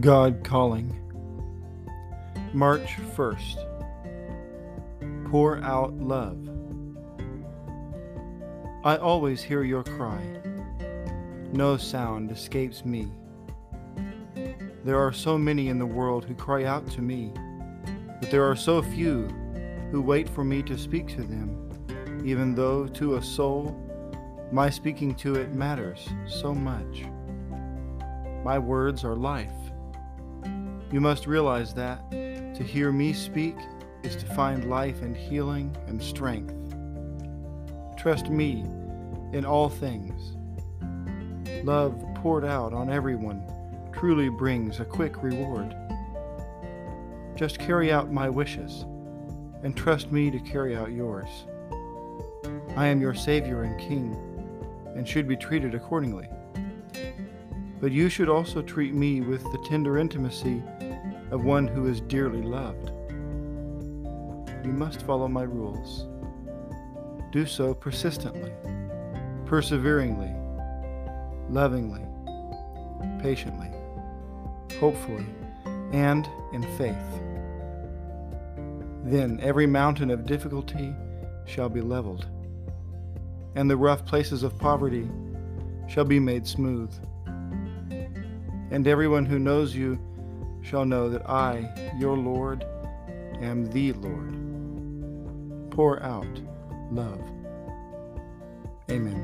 God Calling. March 1st. Pour out love. I always hear your cry. No sound escapes me. There are so many in the world who cry out to me, but there are so few who wait for me to speak to them, even though to a soul, my speaking to it matters so much. My words are life. You must realize that to hear me speak is to find life and healing and strength. Trust me in all things. Love poured out on everyone truly brings a quick reward. Just carry out my wishes and trust me to carry out yours. I am your Savior and King and should be treated accordingly. But you should also treat me with the tender intimacy of one who is dearly loved. You must follow my rules. Do so persistently, perseveringly, lovingly, patiently, hopefully, and in faith. Then every mountain of difficulty shall be leveled, and the rough places of poverty shall be made smooth. And everyone who knows you shall know that I, your Lord, am the Lord. Pour out love. Amen.